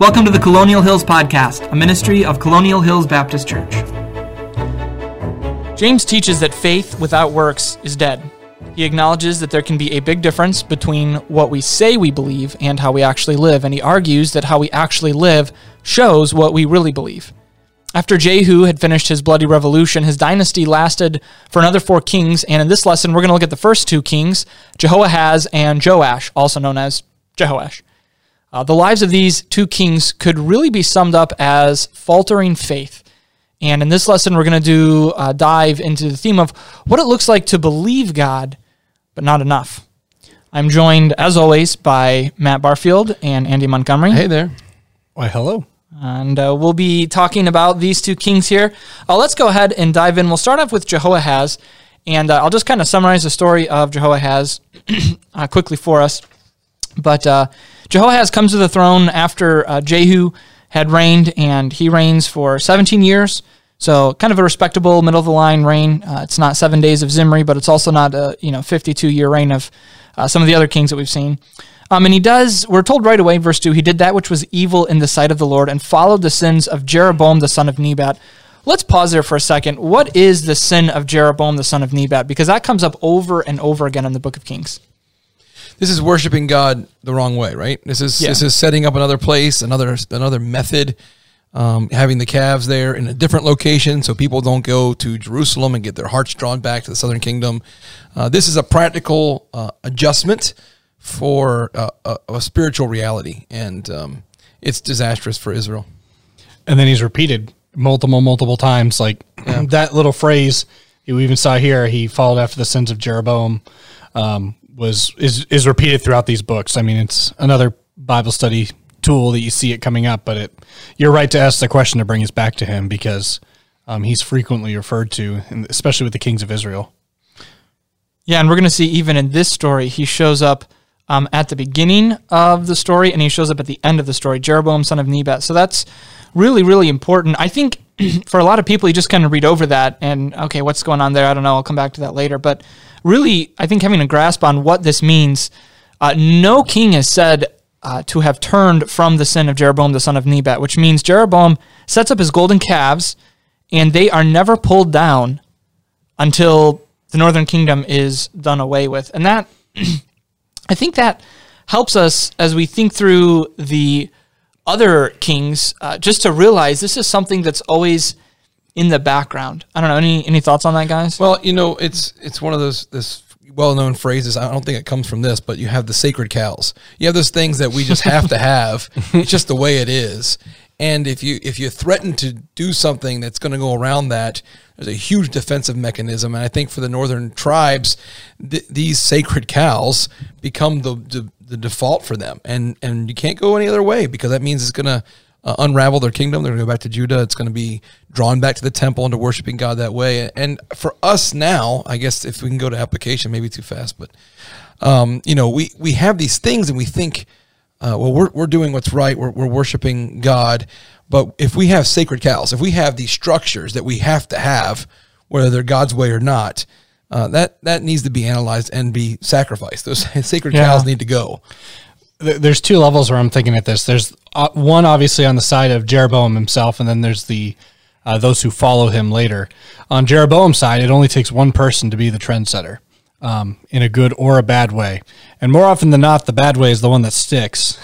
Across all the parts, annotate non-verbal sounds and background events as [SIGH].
Welcome to the Colonial Hills Podcast, a ministry of Colonial Hills Baptist Church. James teaches that faith without works is dead. He acknowledges that there can be a big difference between what we say we believe and how we actually live, and he argues that how we actually live shows what we really believe. After Jehu had finished his bloody revolution, his dynasty lasted for another four kings, and in this lesson, we're going to look at the first two kings, Jehoahaz and Joash, also known as Jehoash. Uh, the lives of these two kings could really be summed up as faltering faith. And in this lesson, we're going to do uh, dive into the theme of what it looks like to believe God, but not enough. I'm joined, as always, by Matt Barfield and Andy Montgomery. Hey there. Why, hello. And uh, we'll be talking about these two kings here. Uh, let's go ahead and dive in. We'll start off with Jehoahaz. And uh, I'll just kind of summarize the story of Jehoahaz [CLEARS THROAT] uh, quickly for us. But uh, Jehoahaz comes to the throne after uh, Jehu had reigned, and he reigns for 17 years. So kind of a respectable middle of the line reign. Uh, it's not seven days of Zimri, but it's also not a you know 52 year reign of uh, some of the other kings that we've seen. Um, and he does. We're told right away, verse two. He did that which was evil in the sight of the Lord, and followed the sins of Jeroboam the son of Nebat. Let's pause there for a second. What is the sin of Jeroboam the son of Nebat? Because that comes up over and over again in the book of Kings this is worshiping God the wrong way, right? This is yeah. this is setting up another place, another another method, um, having the calves there in a different location, so people don't go to Jerusalem and get their hearts drawn back to the Southern Kingdom. Uh, this is a practical uh, adjustment for uh, a, a, spiritual reality, and um, it's disastrous for Israel. And then he's repeated multiple, multiple times, like [CLEARS THROAT] yeah. that little phrase you even saw here. He followed after the sins of Jeroboam. Um, was is is repeated throughout these books. I mean, it's another Bible study tool that you see it coming up, but it you're right to ask the question to bring us back to him because um, he's frequently referred to, especially with the kings of Israel. Yeah, and we're going to see even in this story, he shows up um, at the beginning of the story and he shows up at the end of the story, Jeroboam, son of Nebat. So that's really, really important. I think [CLEARS THROAT] for a lot of people, you just kind of read over that and, okay, what's going on there? I don't know. I'll come back to that later. But really, I think having a grasp on what this means, uh, no king is said uh, to have turned from the sin of Jeroboam, the son of Nebat, which means Jeroboam sets up his golden calves and they are never pulled down until the northern kingdom is done away with. And that, [CLEARS THROAT] I think that helps us as we think through the other kings, uh, just to realize this is something that's always in the background. I don't know. Any any thoughts on that, guys? Well, you know, it's it's one of those this well known phrases. I don't think it comes from this, but you have the sacred cows. You have those things that we just have to have. [LAUGHS] It's just the way it is. And if you if you threaten to do something that's going to go around that, there's a huge defensive mechanism. And I think for the northern tribes, th- these sacred cows become the, the the default for them, and and you can't go any other way because that means it's going to uh, unravel their kingdom. They're going to go back to Judah. It's going to be drawn back to the temple and to worshiping God that way. And for us now, I guess if we can go to application, maybe too fast, but um, you know, we we have these things and we think, uh, well, we're we're doing what's right. We're we're worshiping God. But if we have sacred cows, if we have these structures that we have to have, whether they're God's way or not, uh, that that needs to be analyzed and be sacrificed. Those [LAUGHS] sacred yeah. cows need to go there's two levels where I'm thinking at this. There's uh, one obviously on the side of Jeroboam himself, and then there's the uh, those who follow him later. On Jeroboam's side, it only takes one person to be the trendsetter, um, in a good or a bad way, and more often than not, the bad way is the one that sticks.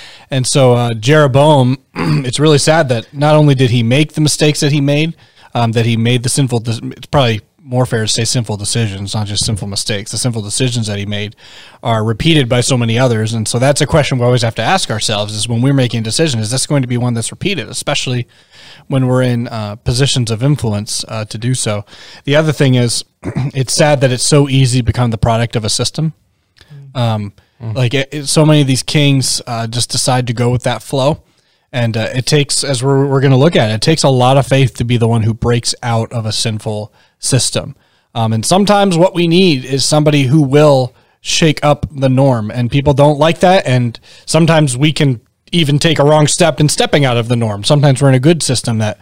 [LAUGHS] and so uh, Jeroboam, [CLEARS THROAT] it's really sad that not only did he make the mistakes that he made, um, that he made the sinful. It's probably more fair to say sinful decisions, not just sinful mistakes. The sinful decisions that he made are repeated by so many others. And so that's a question we always have to ask ourselves is when we're making a decision, is this going to be one that's repeated, especially when we're in uh, positions of influence uh, to do so? The other thing is, [CLEARS THROAT] it's sad that it's so easy to become the product of a system. Um, mm-hmm. Like it, it, so many of these kings uh, just decide to go with that flow. And uh, it takes, as we're, we're going to look at, it, it takes a lot of faith to be the one who breaks out of a sinful system. Um, and sometimes what we need is somebody who will shake up the norm, and people don't like that. And sometimes we can even take a wrong step in stepping out of the norm. Sometimes we're in a good system that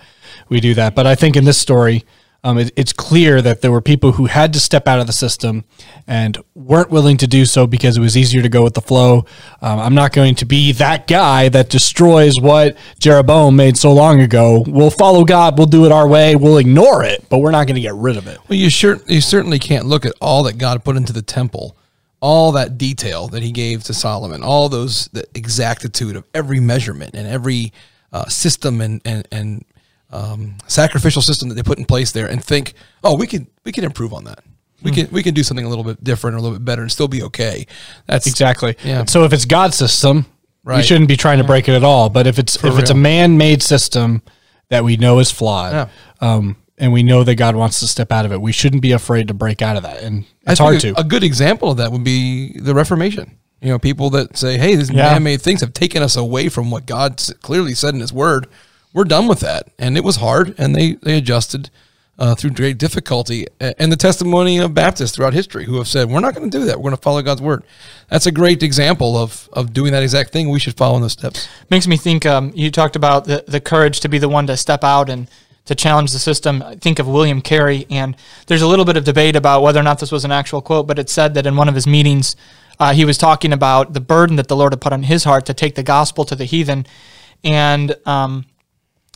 we do that. But I think in this story, Um, it, it's clear that there were people who had to step out of the system and weren't willing to do so because it was easier to go with the flow. Um, I'm not going to be that guy that destroys what Jeroboam made so long ago. We'll follow God. We'll do it our way. We'll ignore it, but we're not going to get rid of it. Well, you sure you certainly can't look at all that God put into the temple, all that detail that He gave to Solomon, all those the exactitude of every measurement and every uh, system and and and um, sacrificial system that they put in place there, and think, oh, we can we can improve on that. We can we can do something a little bit different or a little bit better and still be okay. That's Exactly. Yeah. So if it's God's system, we shouldn't be trying to break it at all. But if it's if it's a man-made system that we know is flawed, Yeah. um, and we know that God wants to step out of it, we shouldn't be afraid to break out of that. And it's hard a, to. A good example of that would be the Reformation. You know, people that say, "Hey, these Yeah. man-made things have taken us away from what God clearly said in His Word." We're done with that, and it was hard, and they they adjusted uh, through great difficulty. And the testimony of Baptists throughout history who have said, "We're not going to do that. We're going to follow God's Word." That's a great example of of doing that exact thing. We should follow in those steps. makes me think um, you talked about the, the courage to be the one to step out and to challenge the system I think of william carey and there's a little bit of debate about whether or not this was an actual quote but it said that in one of his meetings uh, he was talking about the burden that the lord had put on his heart to take the gospel to the heathen and um,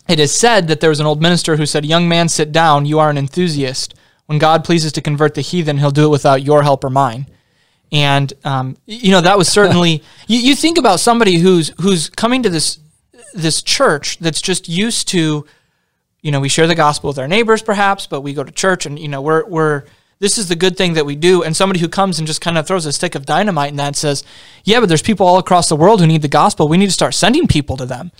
it is said that there was an old minister who said young man sit down. You are an enthusiast. When god pleases to convert the heathen he'll do it without your help or mine. And um, you know that was certainly [LAUGHS] you, you think about somebody who's who's coming to this this church that's just used to you know we share the gospel with our neighbors perhaps but we go to church and you know we're we're this is the good thing that we do. And somebody who comes and just kind of throws a stick of dynamite in that and says yeah but there's people all across the world who need the gospel. We need to start sending people to them.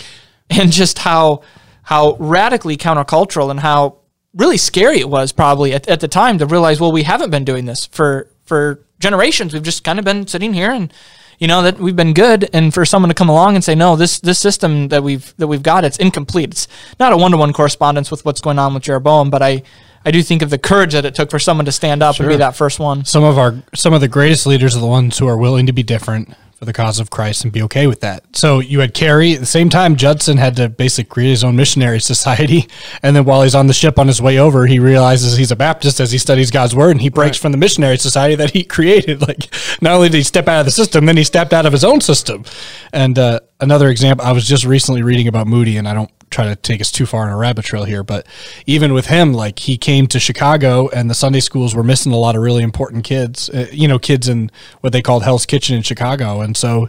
And just how how radically countercultural and how really scary it was probably at, at the time to realize well we haven't been doing this for for generations. We've just kind of been sitting here and you know that we've been good. And for someone to come along and say no this this system that we've that we've got it's incomplete. It's not a one-to-one correspondence with what's going on with Jeroboam but I I do think of the courage that it took for someone to stand up and be that first one. Some of our some of the greatest leaders are the ones who are willing to be different for the cause of Christ and be okay with that. So you had Carey at the same time. Judson had to basically create his own missionary [LAUGHS] society, and then while he's on the ship on his way over, he realizes he's a Baptist as he studies God's word, and he breaks from the missionary society that he [LAUGHS] created. Like not only did he step out of the system, then he stepped out of his own system. And uh, another example, I was just recently reading about Moody, and I don't try to take us too far on a rabbit trail here, but even with him, like he came to Chicago and the Sunday schools were missing a lot of really important kids, uh, you know, kids in what they called Hell's Kitchen in Chicago. And so,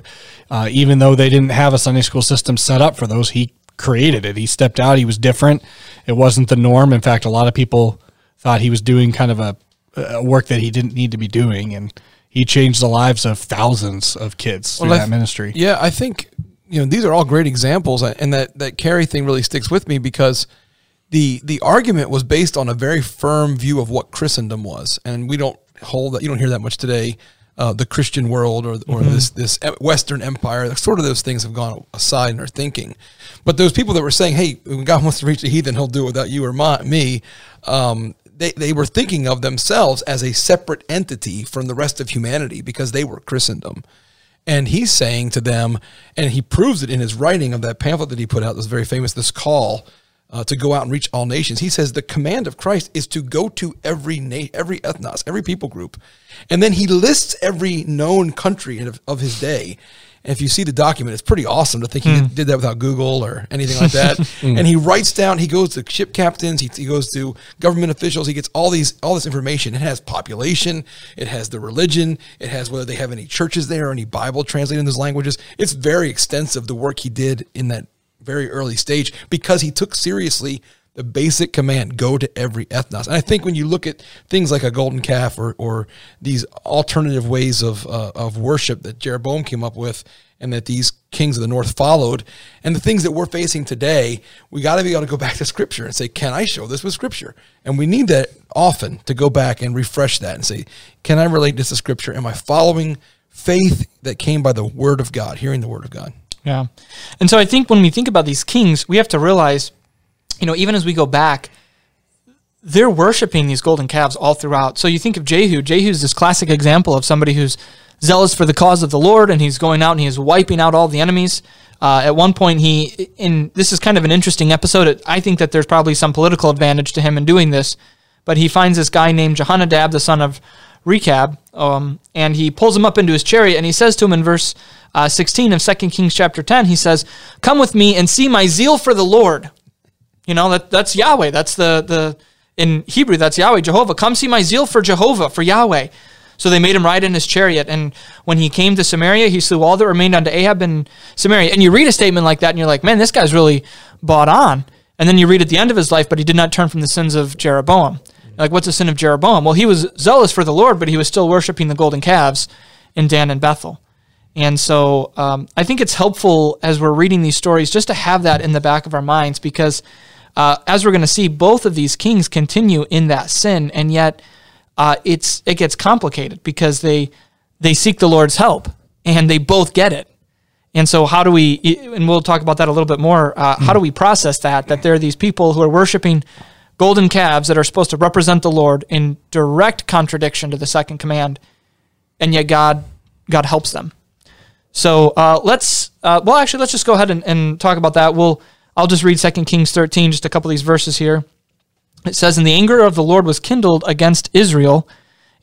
uh, even though they didn't have a Sunday school system set up for those, he created it. He stepped out. He was different. It wasn't the norm. In fact, a lot of people thought he was doing kind of a, a work that he didn't need to be doing. And he changed the lives of thousands of kids through Well, I that ministry. Yeah, I think you know these are all great examples, and that that Carey thing really sticks with me because the the argument was based on a very firm view of what Christendom was, and we don't hold that. You don't hear that much today. Uh, the Christian world or or this this e- Western Empire, sort of those things have gone aside in our thinking. But those people that were saying, "Hey, when God wants to reach the heathen, He'll do it without you or my, me," um, they they were thinking of themselves as a separate entity from the rest of humanity because they were Christendom. And he's saying to them, and he proves it in his writing of that pamphlet that he put out, this very famous, this call uh, to go out and reach all nations. He says the command of Christ is to go to every na- every ethnos, every people group, and then he lists every known country of, of his day. And if you see the document, it's pretty awesome to think he hmm. did that without Google or anything like that. [LAUGHS] Hmm. and he writes down, he goes to ship captains, he, he goes to government officials, he gets all these all this information. It has population, it has the religion, it has whether they have any churches there or any Bible translated in those languages. It's very extensive the work he did in that very early stage because he took seriously the basic command go to every ethnos. And i think when you look at things like a golden calf or, or these alternative ways of, uh, of worship that jeroboam came up with and that these kings of the north followed and the things that we're facing today we got to be able to go back to scripture and say can i show this with scripture? And we need that often to go back and refresh that and say can i relate this to scripture? Am i following faith that came by the word of god hearing the word of god? Yeah. And so I think when we think about these kings, we have to realize, you know, even as we go back, they're worshiping these golden calves all throughout. So you think of Jehu. Jehu's this classic example of somebody who's zealous for the cause of the Lord, and he's going out and he's wiping out all the enemies. Uh, at one point, he in this is kind of an interesting episode. I think that there's probably some political advantage to him in doing this. but he finds this guy named Jehonadab, the son of Rechab, um, and he pulls him up into his chariot, and he says to him in verse uh, 16 of 2 Kings chapter 10, he says, Come with me and see my zeal for the Lord. You know, that, that's Yahweh. That's the, the, in Hebrew, that's Yahweh, Jehovah. Come see my zeal for Jehovah, for Yahweh. So they made him ride in his chariot. And when he came to Samaria, he slew all that remained unto Ahab in Samaria. And you read a statement like that, and you're like, man, this guy's really bought on. And then you read at the end of his life, but he did not turn from the sins of Jeroboam. Like, what's the sin of Jeroboam? Well, he was zealous for the Lord, but he was still worshiping the golden calves in Dan and Bethel. And so um, I think it's helpful as we're reading these stories just to have that in the back of our minds because uh, as we're going to see, both of these kings continue in that sin, and yet uh, it's it gets complicated because they they seek the Lord's help and they both get it. And so, how do we? And we'll talk about that a little bit more. Uh, how do we process that? That there are these people who are worshiping golden calves that are supposed to represent the Lord in direct contradiction to the second command, and yet God God helps them. So uh, let's uh, well, actually, let's just go ahead and, and talk about that. We'll I'll just read 2 Kings 13, just a couple of these verses here. It says, And the anger of the Lord was kindled against Israel,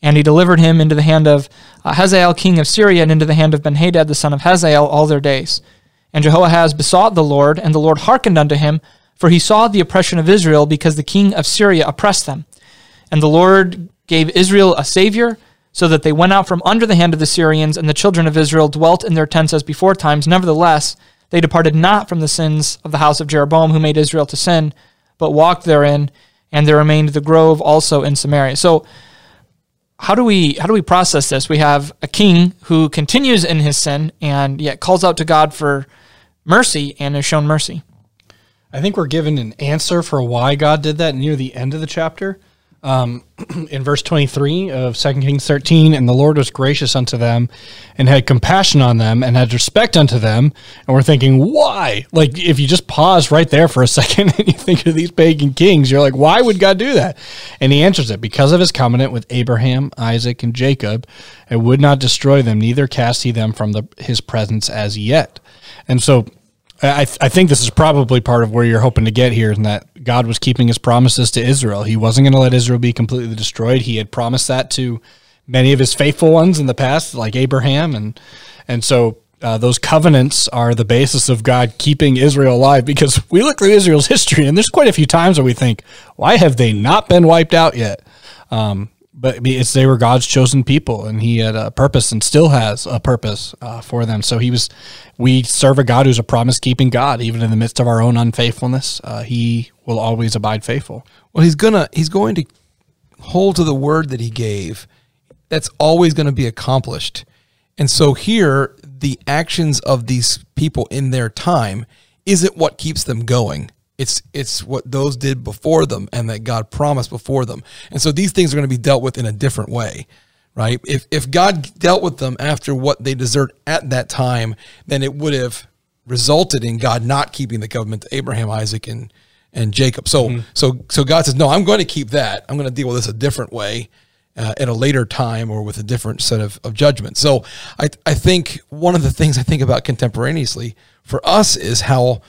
and he delivered him into the hand of uh, Hazael, king of Syria, and into the hand of Benhadad, the son of Hazael, all their days. And Jehoahaz besought the Lord, and the Lord hearkened unto him, for he saw the oppression of Israel, because the king of Syria oppressed them. And the Lord gave Israel a savior, so that they went out from under the hand of the Syrians, and the children of Israel dwelt in their tents as before times. Nevertheless, they departed not from the sins of the house of Jeroboam, who made Israel to sin, but walked therein, and there remained the grove also in Samaria. So, how do we how do we process this? We have a king who continues in his sin and yet calls out to God for mercy and is shown mercy. I think we're given an answer for why God did that near the end of the chapter um, [CLEARS THROAT] in verse 23 of 2 Kings 13, and the Lord was gracious unto them and had compassion on them and had respect unto them. And we're thinking, why? Like, if you just pause right there for a [LAUGHS] second and you think of these pagan kings, you're like, why would God do that? And he answers it because of his covenant with Abraham, Isaac, and Jacob, and would not destroy them, neither cast he them from the, his presence as yet. And so I, th- I think this is probably part of where you're hoping to get here, and that God was keeping his promises to Israel. He wasn't going to let Israel be completely destroyed. He had promised that to many of his faithful ones in the past, like Abraham, and and so uh, those covenants are the basis of God keeping Israel alive. Because we look through Israel's history, and there's quite a few times where we think, why have they not been wiped out yet? Um, but it's they were God's chosen people, and He had a purpose and still has a purpose uh, for them. So He was. We serve a God who's a promise keeping God, even in the midst of our own unfaithfulness. Uh, he will always abide faithful. Well, He's gonna He's going to hold to the word that He gave. That's always going to be accomplished. And so here, the actions of these people in their time isn't what keeps them going it's it's what those did before them and that God promised before them. And so these things are going to be dealt with in a different way, right? If if God dealt with them after what they deserved at that time, then it would have resulted in God not keeping the covenant to Abraham, Isaac, and and Jacob. So mm-hmm. so so God says, no, I'm going to keep that. I'm going to deal with this a different way. Uh, at a later time or with a different set of, of judgments. So I, I think one of the things I think about contemporaneously for us is how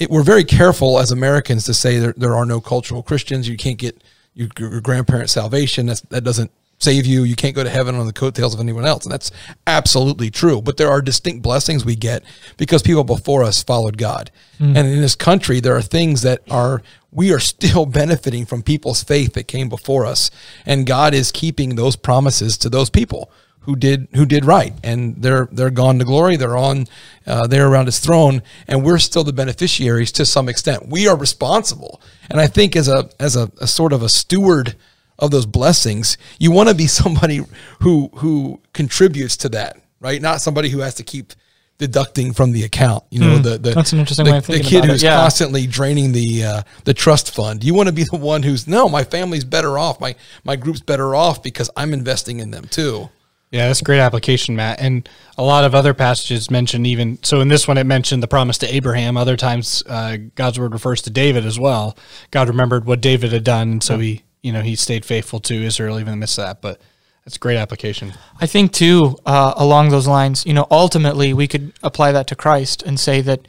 it, we're very careful as Americans to say there, there are no cultural Christians. You can't get your, your grandparents' salvation. That's, that doesn't save you. You can't go to heaven on the coattails of anyone else. And that's absolutely true. But there are distinct blessings we get because people before us followed God. Mm. And in this country, there are things that are, we are still [LAUGHS] benefiting from people's faith that came before us. And God is keeping those promises to those people who did who did right, and they're they're gone to glory. They're on uh, they're around His throne, and we're still the beneficiaries to some extent. We are responsible, and I think as a as a, a sort of a steward of those blessings, you want to be somebody who who contributes to that, right? Not somebody who has to keep deducting from the account. You know, mm, the, the that's an interesting the, way of thinking the kid who's yeah. constantly draining the uh, the trust fund. You want to be the one who's no, my family's better off. My my group's better off because I'm investing in them too. Yeah, that's a great application, Matt. And a lot of other passages mention even so. In this one, it mentioned the promise to Abraham. Other times, uh, God's word refers to David as well. God remembered what David had done, and so he, you know, he stayed faithful to Israel even in the midst of that. But that's a great application. I think too, uh, along those lines, you know, ultimately we could apply that to Christ and say that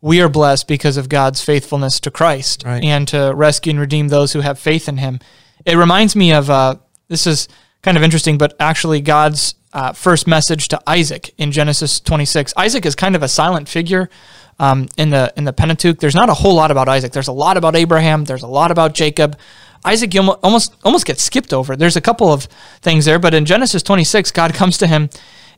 we are blessed because of God's faithfulness to Christ right. and to rescue and redeem those who have faith in Him. It reminds me of uh, this is kind of interesting, but actually God's uh, first message to Isaac in Genesis 26. Isaac is kind of a silent figure um, in the in the Pentateuch. There's not a whole lot about Isaac. There's a lot about Abraham. There's a lot about Jacob. Isaac almost almost gets skipped over. There's a couple of things there, but in Genesis 26, God comes to him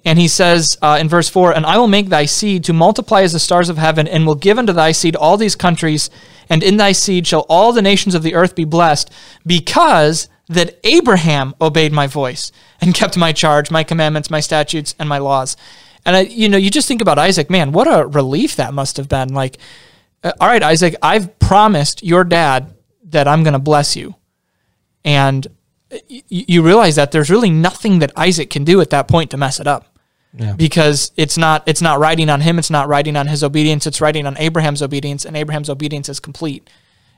and he says uh, in verse 4 And I will make thy seed to multiply as the stars of heaven, and will give unto thy seed all these countries, and in thy seed shall all the nations of the earth be blessed, because that Abraham obeyed my voice and kept my charge, my commandments, my statutes, and my laws. And I, you know, you just think about Isaac, man, what a relief that must have been. Like, uh, all right, Isaac, I've promised your dad that I'm going to bless you. And y- you realize that there's really nothing that Isaac can do at that point to mess it up. Yeah. Because it's not it's not riding on him, it's not riding on his obedience, it's riding on Abraham's obedience, and Abraham's obedience is complete.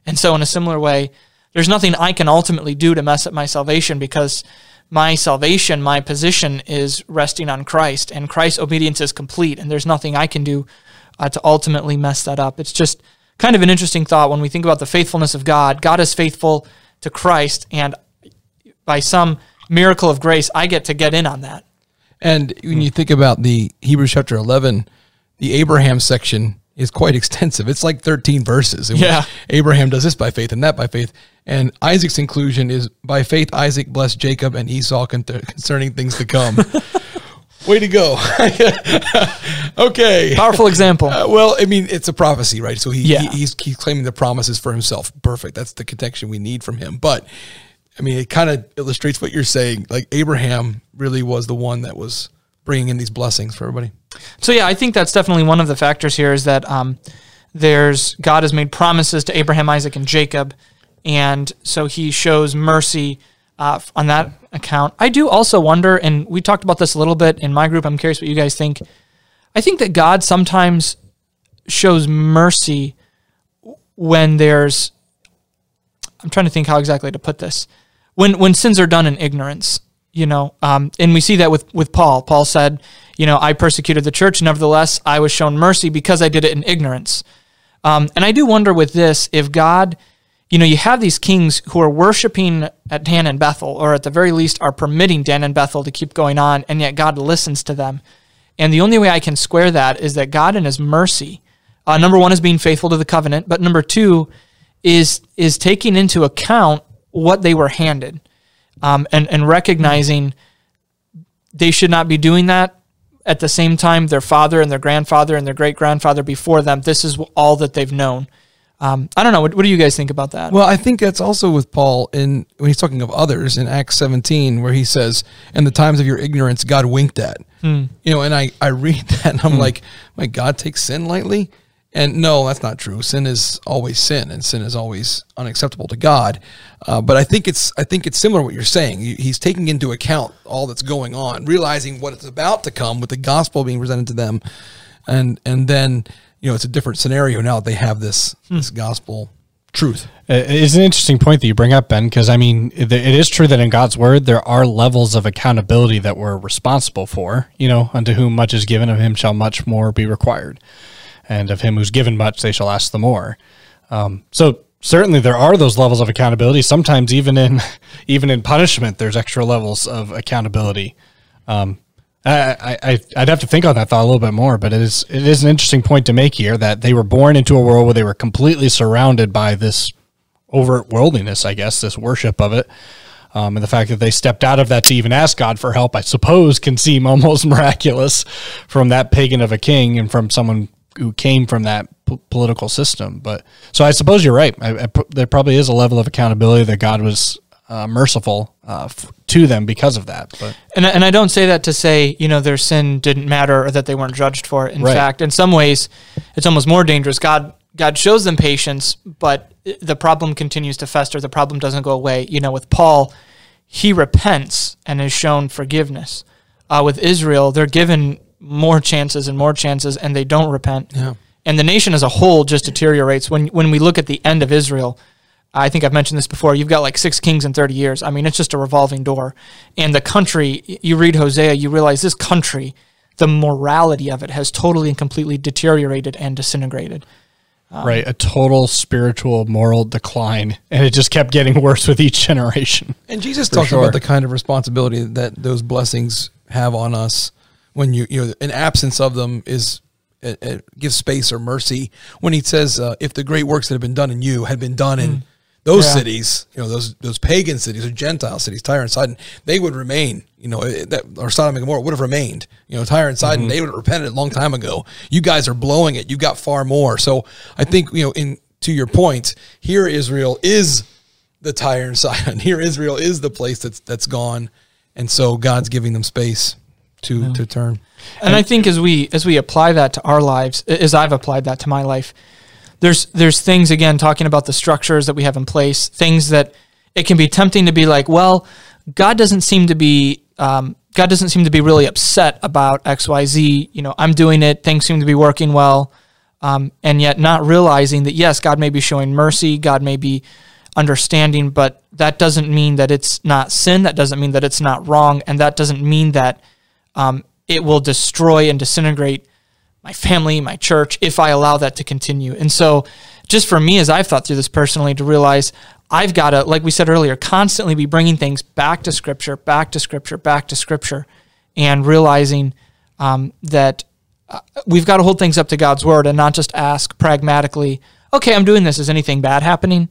And so in a similar way, there's nothing I can ultimately do to mess up my salvation because my salvation, my position is resting on Christ, and Christ's obedience is complete, and there's nothing I can do uh, to ultimately mess that up. It's just kind of an interesting thought when we think about the faithfulness of God. God is faithful to Christ, and by some miracle of grace, I get to get in on that. And when you think about the Hebrews chapter 11, the Abraham section is quite [LAUGHS] extensive. It's like 13 verses. Yeah. Abraham does this by faith and that by faith. And Isaac's inclusion is by faith, Isaac blessed Jacob and Esau con- concerning things to come. [LAUGHS] Way to go. [LAUGHS] okay. Powerful example. Uh, well, I mean, it's a prophecy, right? So he, Yeah. he he's, he's claiming the promises for himself. Perfect. That's the connection we need from him. But I mean, it kind of illustrates what you're saying. Like Abraham really was the one that was bringing in these blessings for everybody. So yeah, I think that's definitely one of the factors here is that um, there's God has made promises to Abraham, Isaac, and Jacob, and so He shows mercy uh, on that account. I do also wonder, and we talked about this a little bit in my group. I'm curious what you guys think. I think that God sometimes shows mercy when there's. I'm trying to think how exactly to put this. When when sins are done in ignorance, you know, um, and we see that with with Paul. Paul said, you know, I persecuted the church, nevertheless I was shown mercy because I did it in ignorance. Um, and I do wonder with this if God, you know, you have these kings who are worshiping at Dan and Bethel, or at the very least are permitting Dan and Bethel to keep going on, and yet God listens to them. And the only way I can square that is that God in His mercy, uh, number one is being faithful to the covenant, but number two is is taking into account what they were handed, um, and and recognizing they should not be doing that. At the same time, their father and their grandfather and their great grandfather before them, this is all that they've known. Um, I don't know. What, what do you guys think about that? Well, I think that's also with Paul in when he's talking of others in Acts 17, where he says, "In the times of your ignorance, God winked at." You know, and I I read [LAUGHS] that and I'm like, "My God takes sin lightly." And no, that's not true. Sin is always sin, and sin is always unacceptable to God. Uh, but I think it's I think it's similar to what you're saying. He's taking into account all that's going on, realizing what it's about to come with the gospel being presented to them, and and then you know it's a different scenario now that they have this this gospel truth. Uh, It's an interesting point that you bring up, Ben, because I mean, it it is true that in God's word, there are levels of accountability that we're responsible for. You know, unto whom much is given, of him shall much more be required. And of him who's given much, they shall ask the more. Um, so certainly there are those levels of accountability. Sometimes even in [LAUGHS] even in punishment, there's extra levels of accountability. Um, I, I, I'd have to think on that thought a little bit more, but it is it is an interesting point to make here that they were born into a world where they were completely surrounded by this overt worldliness, I guess, this worship of it. Um, and the fact that they stepped out of that to even ask God for help, I suppose, can seem [LAUGHS] almost miraculous from that pagan of a king and from someone who came from that p- political system. But so I suppose you're right. I, I, there probably is a level of accountability that God was uh, merciful uh, f- to them because of that. But And, and I don't say that to say, you know, their sin didn't matter or that they weren't judged for it. In Right. fact, in some ways, it's almost more dangerous. God God shows them patience, but the problem continues to fester. The problem doesn't go away. You know, with Paul, he repents and is shown forgiveness. Uh, with Israel, they're given more chances and more chances, and they don't repent. Yeah. And the nation as a whole just deteriorates. When when we look at the end of Israel, I think I've mentioned this before. You've got like six kings in 30 years. I mean, it's just a revolving door. And the country, you read Hosea, you realize this country, the morality of it has totally and completely deteriorated and disintegrated. right, a total spiritual moral decline, and it just kept getting worse with each generation. And Jesus talks sure. about the kind of responsibility that those blessings have on us when you you know an absence of them is it, it gives space or mercy. When he says, uh, "If the great works that have been done in you had been done in those Yeah. cities, you know those those pagan cities or Gentile cities, Tyre and Sidon, they would remain. You know it- that or Sodom and Gomorrah would have remained. You know Tyre and Sidon, mm-hmm. they would have repented a long time ago. You guys are blowing it. You got far more. So I think you know in to your point, here Israel is the Tyre and Sidon. [LAUGHS] Here Israel is the place that's that's gone, and so God's giving them space to to turn. And I think as we as we apply that to our lives, as I've applied that to my life, there's there's things again talking about the structures that we have in place, things that it can be tempting to be like, well, God doesn't seem to be um, God doesn't seem to be really upset about X Y Z. You know, I'm doing it, things seem to be working well, um, and yet not realizing that yes, God may be showing mercy, God may be understanding, but that doesn't mean that it's not sin. That doesn't mean that it's not wrong, and that doesn't mean that um, it will destroy and disintegrate my family, my church, if I allow that to continue. And so, just for me, as I've thought through this personally, to realize I've got to, like we said earlier, constantly be bringing things back to Scripture, back to Scripture, back to Scripture, and realizing um, that uh, we've got to hold things up to God's Word and not just ask pragmatically, okay, I'm doing this. Is anything bad happening?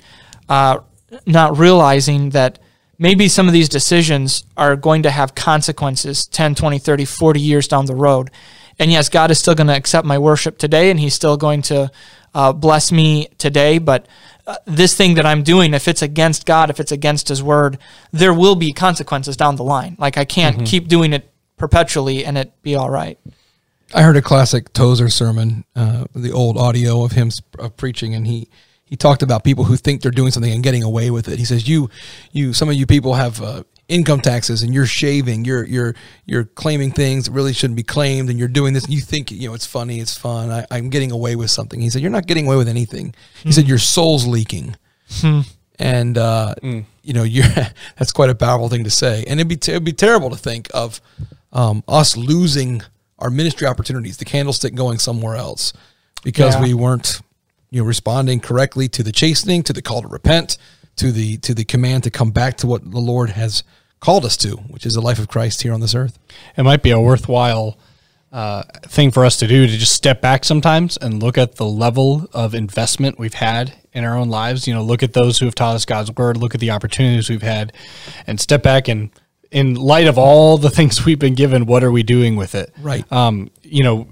Uh, not realizing that maybe some of these decisions are going to have consequences 10, 20, 30, 40 years down the road. And yes, God is still going to accept my worship today and He's still going to uh, bless me today. But uh, this thing that I'm doing, if it's against God, if it's against His word, there will be consequences down the line. Like I can't keep doing it perpetually and it be all right. I heard a classic Tozer sermon, uh, the old audio of him of preaching, and he he talked about people who think they're doing something and getting away with it. He says, "You, you, some of you people have uh, income taxes, and you're shaving, you're you're you're claiming things that really shouldn't be claimed, and you're doing this. And you think you know it's funny, it's fun. I, I'm getting away with something." He said, "You're not getting away with anything." He said, "Your soul's leaking." and uh, you know you're [LAUGHS] that's quite a powerful thing to say and it'd be, t- it'd be terrible to think of um, us losing our ministry opportunities the candlestick going somewhere else because Yeah. we weren't you know responding correctly to the chastening to the call to repent to the to the command to come back to what the lord has called us to which is the life of christ here on this earth It might be a worthwhile uh, thing for us to do to just step back sometimes and look at the level of investment we've had in our own lives. You know, look at those who have taught us God's word, look at the opportunities we've had, and step back and, in light of all the [LAUGHS] things we've been given, what are we doing with it? Right. Um, you know,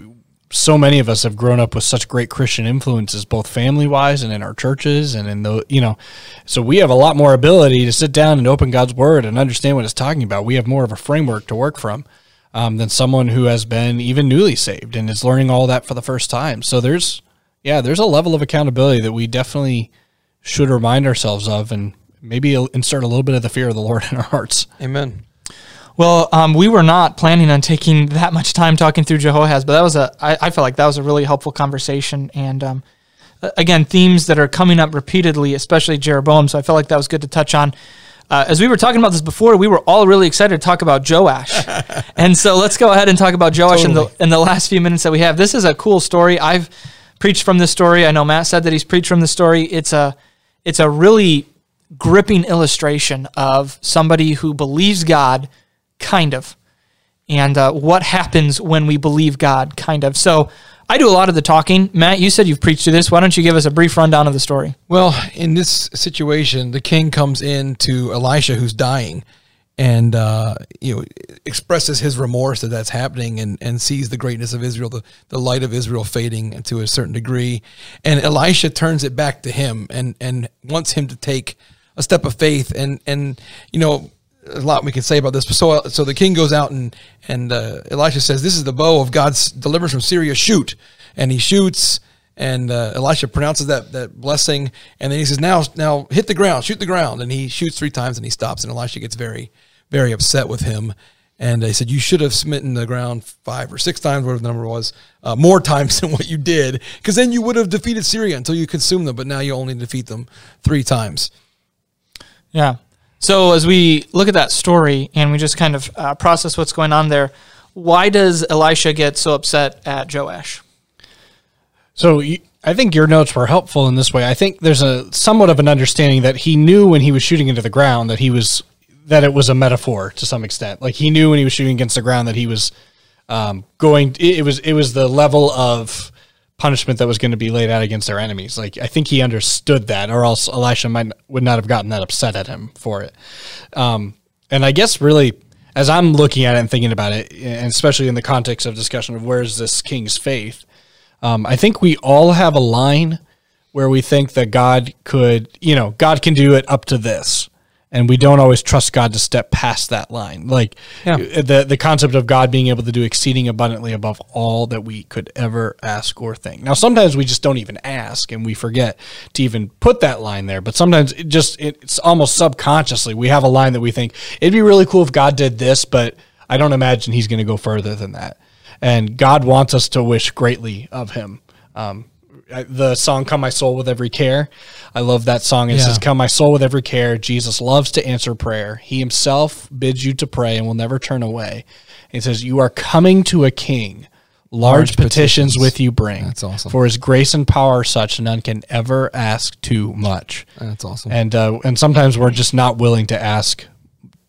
so many of us have grown up with such great Christian influences, both family wise and in our churches and in the, you know, so we have a lot more ability to sit down and open God's word and understand what it's talking about. We have more of a framework to work from um, than someone who has been even newly saved and is learning all that for the first time. So there's, yeah, there's a level of accountability that we definitely should remind ourselves of and maybe insert a little bit of the fear of the Lord [LAUGHS] in our hearts. amen Well, um, we were not planning on taking that much time talking through Jehoahaz, but that was a. I, I felt like that was a really helpful conversation, and um, again, themes that are coming up repeatedly, especially Jeroboam. So I felt like that was good to touch on. Uh, as we were talking about this before, we were all really excited to talk about Joash, [LAUGHS] and so let's go ahead and talk about Joash in the in the last few minutes that we have. This is a cool story. I've preached from this story. I know Matt said that he's preached from this story. It's a it's a really gripping illustration of somebody who believes God, kind of, and uh, what happens when we believe God, kind of. So I do a lot of the talking. Matt, you said you've preached to this. Why don't you give us a brief rundown of the story? Well, in this situation, the king comes in to Elisha, who's dying, and uh, you know expresses his remorse that that's happening, and, and sees the greatness of Israel, the, the light of Israel fading to a certain degree, and Elisha turns it back to him and and wants him to take a step of faith, and and you know a lot we can say about this. So so the king goes out and and uh, Elisha says, "This is the bow of God's deliverance from Syria. Shoot!" And he shoots, and uh, Elisha pronounces that that blessing, and then he says, "Now now hit the ground, shoot the ground." And he shoots three times, and he stops. And Elisha gets very very upset with him. And they said, You should have smitten the ground five or six times, whatever the number was, uh, more [LAUGHS] times than what you did, because then you would have defeated Syria until you consumed them. But now you only defeat them three times. Yeah. So as we look at that story and we just kind of uh, process what's going on there, why does Elisha get so upset at Joash? So I think your notes were helpful in this way. I think there's a somewhat of an understanding that he knew when he was shooting into the ground that he was that it was a metaphor to some extent. Like he knew when he was shooting against the ground that he was um, going. It, it was it was the level of punishment that was going to be laid out against their enemies. Like I think he understood that, or else Elisha might would not have gotten that upset at him for it. Um, and I guess really, as I'm looking at it and thinking about it, and especially in the context of discussion of where's this king's faith, um, I think we all have a line where we think that God could, you know, God can do it up to this. And we don't always trust God to step past that line. Like Yeah. the the concept of God being able to do exceeding abundantly above all that we could ever ask or think. Now sometimes we just don't even ask and we forget to even put that line there. But sometimes it just it's almost subconsciously we have a line that we think it'd be really cool if God did this, but I don't imagine he's going to go further than that. And God wants us to wish greatly of him. Um, the song "Come My Soul with Every Care," I love that song. It Yeah. says, "Come my soul with every care." Jesus loves to answer prayer. He Himself bids you to pray and will never turn away. It says, "You are coming to a King." Large, Large petitions, petitions. with you bring. That's awesome. For His grace and power are such none can ever ask too much. That's awesome. And uh, and sometimes we're just not willing to ask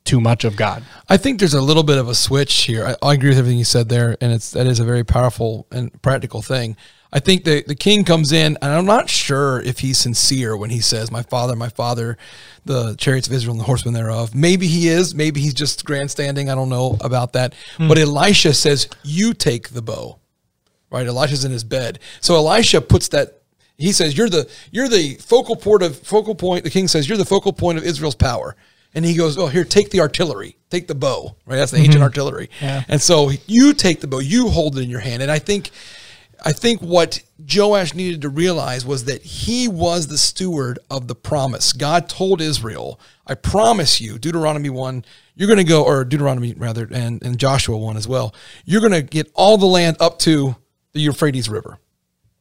too much of God. I think there's a little bit of a switch here. I, I agree with everything you said there, and it's that is a very powerful and practical thing. I think the the king comes in, and I'm not sure if he's sincere when he says, "My father, my father, the chariots of Israel and the horsemen thereof." Maybe he is. Maybe he's just grandstanding. I don't know about that. Hmm. But Elisha says, "You take the bow." Right? Elisha's in his bed, so Elisha puts that. He says, "You're the you're the focal point of focal point." The king says, "You're the focal point of Israel's power." And he goes, "Oh, here, take the artillery, take the bow." Right? That's the ancient mm-hmm. artillery. Yeah. And so you take the bow, you hold it in your hand. And I think, I think what Joash needed to realize was that he was the steward of the promise. God told Israel, "I promise you," Deuteronomy one, you're going to go, or Deuteronomy rather, and and Joshua one as well. You're going to get all the land up to the Euphrates River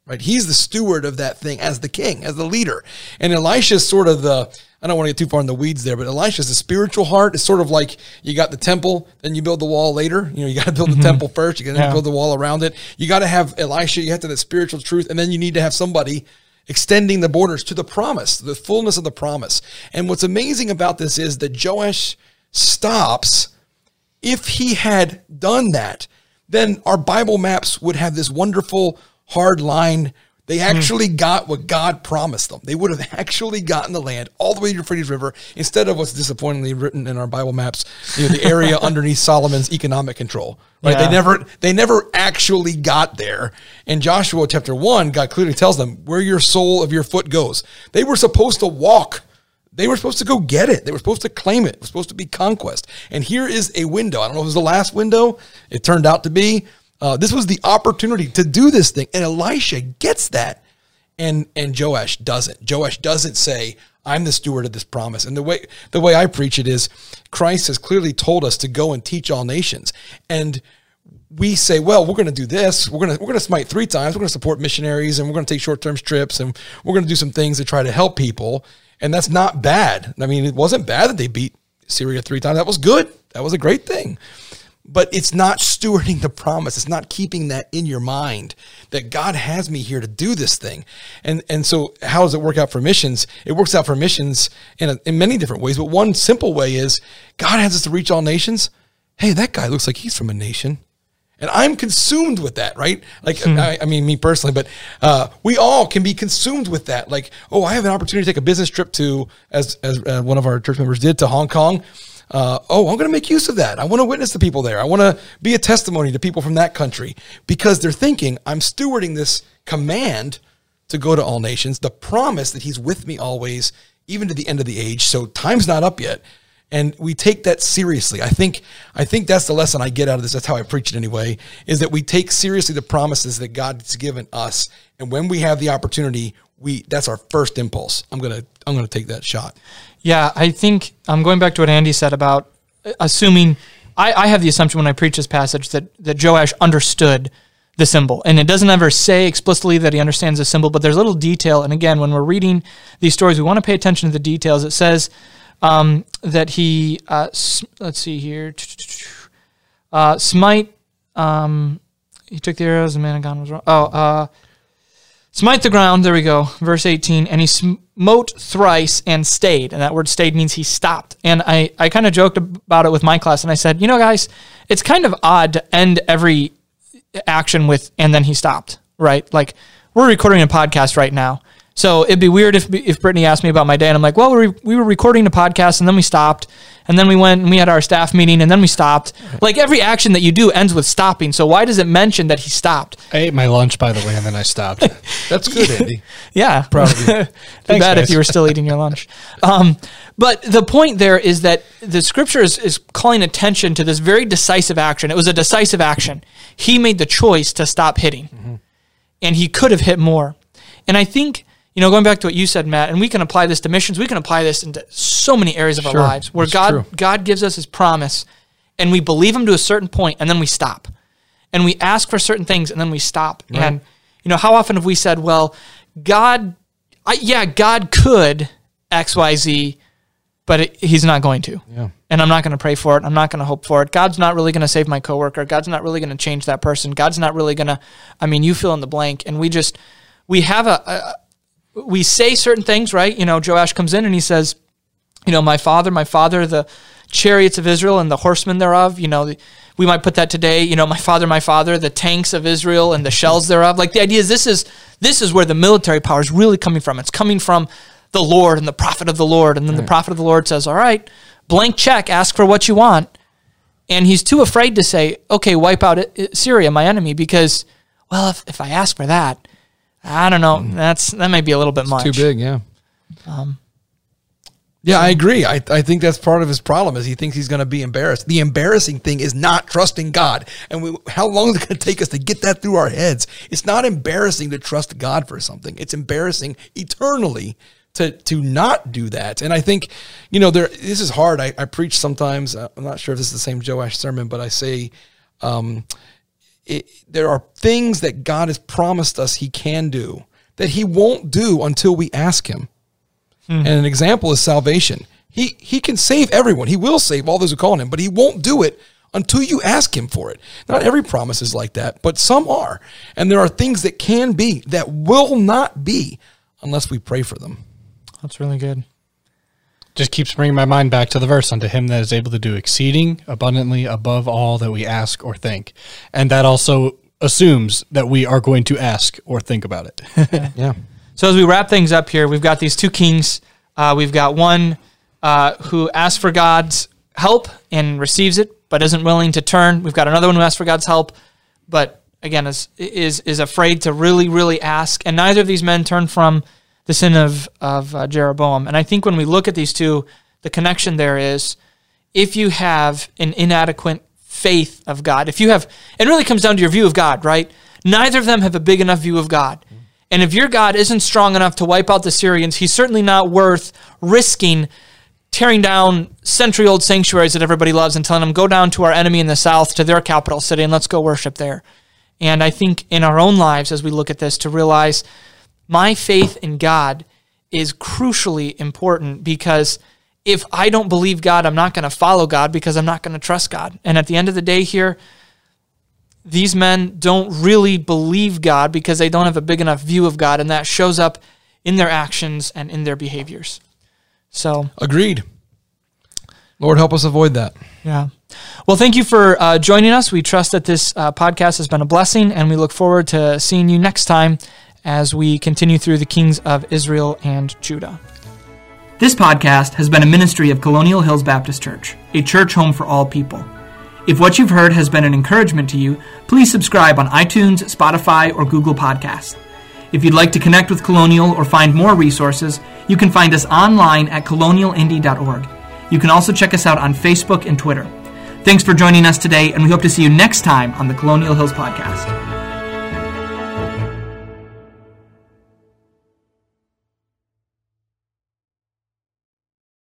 right? He's the steward of that thing as the king, as the leader. And Elisha's sort of the, I don't want to get too far in the weeds there, but Elisha's the spiritual heart. It's sort of like you got the temple, then you build the wall later. You know, you got to build the mm-hmm. temple first, you got to Yeah. build the wall around it. You got to have Elisha, you have to have that spiritual truth, and then you need to have somebody extending the borders to the promise, the fullness of the promise. And what's amazing about this is that Joash stops if he had done that, then our Bible maps would have this wonderful hard line. They actually got what God promised them. They would have [LAUGHS] actually gotten the land all the way to the Euphrates River instead of what's disappointingly written in our Bible maps, you know, the area [LAUGHS] underneath Solomon's economic control. Right? Yeah. They never they never actually got there. In Joshua chapter 1, God clearly tells them where your sole of your foot goes. They were supposed to walk they were supposed to go get it. They were supposed to claim it. It was supposed to be conquest. And here is a window. I don't know if it was the last window. It turned out to be. Uh, this was the opportunity to do this thing. And Elisha gets that. And and Joash doesn't. Joash doesn't say, I'm the steward of this promise. And the way the way I preach it is Christ has clearly told us to go and teach all nations. And we say, well, we're going to do this. We're going to we're going to smite three times. We're going to support missionaries, and we're going to take short term trips, and we're going to do some things to try to help people. And that's not bad. I mean, it wasn't bad that they beat Syria three times. That was good. That was a great thing. But it's not stewarding the promise. It's not keeping that in your mind that God has me here to do this thing. And and so how does it work out for missions? It works out for missions in a, in many different ways. But one simple way is God has us to reach all nations. Hey, that guy looks like he's from a nation. And I'm consumed with that, right? Like, I, I mean, me personally, but uh, we all can be consumed with that. Like, oh, I have an opportunity to take a business trip to, as as uh, one of our church members did, to Hong Kong. Uh, oh, I'm going to make use of that. I want to witness to people there. I want to be a testimony to people from that country because they're thinking I'm stewarding this command to go to all nations, the promise that He's with me always, even to the end of the age. So time's not up yet and we take that seriously. I think I think that's the lesson I get out of this. That's how I preach it anyway. Is that we take seriously the promises that God's given us, and when we have the opportunity, we that's our first impulse. I'm gonna I'm gonna take that shot. Yeah, I think I'm going back to what Andy said about uh, assuming. I, I have the assumption when I preach this passage that that Joash understood the symbol, and it doesn't ever say explicitly that he understands the symbol, but there's a little detail. And again, when we're reading these stories, we want to pay attention to the details. It says um, that he uh, let's see here, uh, smite. Um, he took the arrows. The man of God was wrong. Oh, uh, Smite the ground, there we go. Verse 18, and he smote thrice and stayed. And that word stayed means he stopped. And I, I kind of joked about it with my class and I said, you know, guys, it's kind of odd to end every action with, and then he stopped, right? Like, we're recording a podcast right now. So it'd be weird if if Brittany asked me about my day and I'm like, well, we we were recording a podcast and then we stopped and then we went and we had our staff meeting and then we stopped. Like every action that you do ends with stopping. So why does it mention that he stopped? I ate my lunch by the way and then I stopped. [LAUGHS] That's good, Andy. [LAUGHS] yeah, proud of you. Too bad guys. if you were still eating your lunch. Um, but the point there is that the scripture is, is calling attention to this very decisive action. It was a decisive action. He made the choice to stop hitting, Mm-hmm. and he could have hit more. And I think you know, going back to what you said, Matt, and we can apply this to missions. We can apply this into so many areas of Sure, our lives where God true. God gives us His promise, and we believe Him to a certain point, and then we stop, and we ask for certain things, and then we stop. And you know, how often have we said, "Well, God, I, yeah, God could X, Y, Z, but it, He's not going to." Yeah. And I'm not going to pray for it. I'm not going to hope for it. God's not really going to save my coworker. God's not really going to change that person. God's not really going to. I mean, you fill in the blank, and we just we have a, a we say certain things, right? You know, Joash comes in and he says, you know, my father, my father, the chariots of Israel and the horsemen thereof. You know, the, we might put that today. You know, my father, my father, the tanks of Israel and the shells thereof. Like the idea is this is this is where the military power is really coming from. It's coming from the Lord and the prophet of the Lord. And then the prophet of the Lord says, "All right, blank check. Ask for what you want." And he's too afraid to say, "Okay, wipe out uh, Syria, my enemy," because, well, if, if I ask for that, I don't know. That's that might be a little bit much. Too big, yeah. Um, yeah, I agree. I, I think that's part of his problem is he thinks he's going to be embarrassed. The embarrassing thing is not trusting God. And we, how long is it going to take us to get that through our heads? It's not embarrassing to trust God for something. It's embarrassing eternally to to not do that. And I think, you know, there this is hard. I, I preach sometimes. uh, I'm not sure if this is the same Joash sermon, but I say, um, it, there are things that God has promised us He can do that He won't do until we ask Him. Hmm. And an example is salvation. He He can save everyone. He will save all those who call on Him, but He won't do it until you ask Him for it. Not every promise is like that, but some are. And there are things that can be that will not be unless we pray for them. That's really good. Just keeps bringing my mind back to the verse unto him that is able to do exceeding abundantly above all that we ask or think. And that also assumes that we are going to ask or think about it. [LAUGHS] Yeah. So as we wrap things up here, we've got these two kings. Uh, we've got one uh, who asks for God's help and receives it, but isn't willing to turn. We've got another one who asks for God's help, but again is is is afraid to really really ask. And neither of these men turn from the sin of of uh, Jeroboam. And I think when we look at these two, the connection there is if you have an inadequate faith of God, if you have, it really comes down to your view of God, right? Neither of them have a big enough view of God. And if your God isn't strong enough to wipe out the Syrians, he's certainly not worth risking tearing down century old sanctuaries that everybody loves and telling them, go down to our enemy in the south, to their capital city, and let's go worship there. And I think in our own lives, as we look at this, to realize my faith in God is crucially important because if I don't believe God, I'm not going to follow God because I'm not going to trust God. And at the end of the day, here, these men don't really believe God because they don't have a big enough view of God, and that shows up in their actions and in their behaviors. So, Agreed. Lord, help us avoid that. yeah. Well, thank you for uh, joining us. We trust that this uh, podcast has been a blessing, and we look forward to seeing you next time as we continue through the kings of Israel and Judah. This podcast has been a ministry of Colonial Hills Baptist Church, a church home for all people. If what you've heard has been an encouragement to you, please subscribe on iTunes, Spotify, or Google Podcasts. If you'd like to connect with Colonial or find more resources, you can find us online at colonialindy.org. You can also check us out on Facebook and Twitter. Thanks for joining us today, and we hope to see you next time on the Colonial Hills Podcast.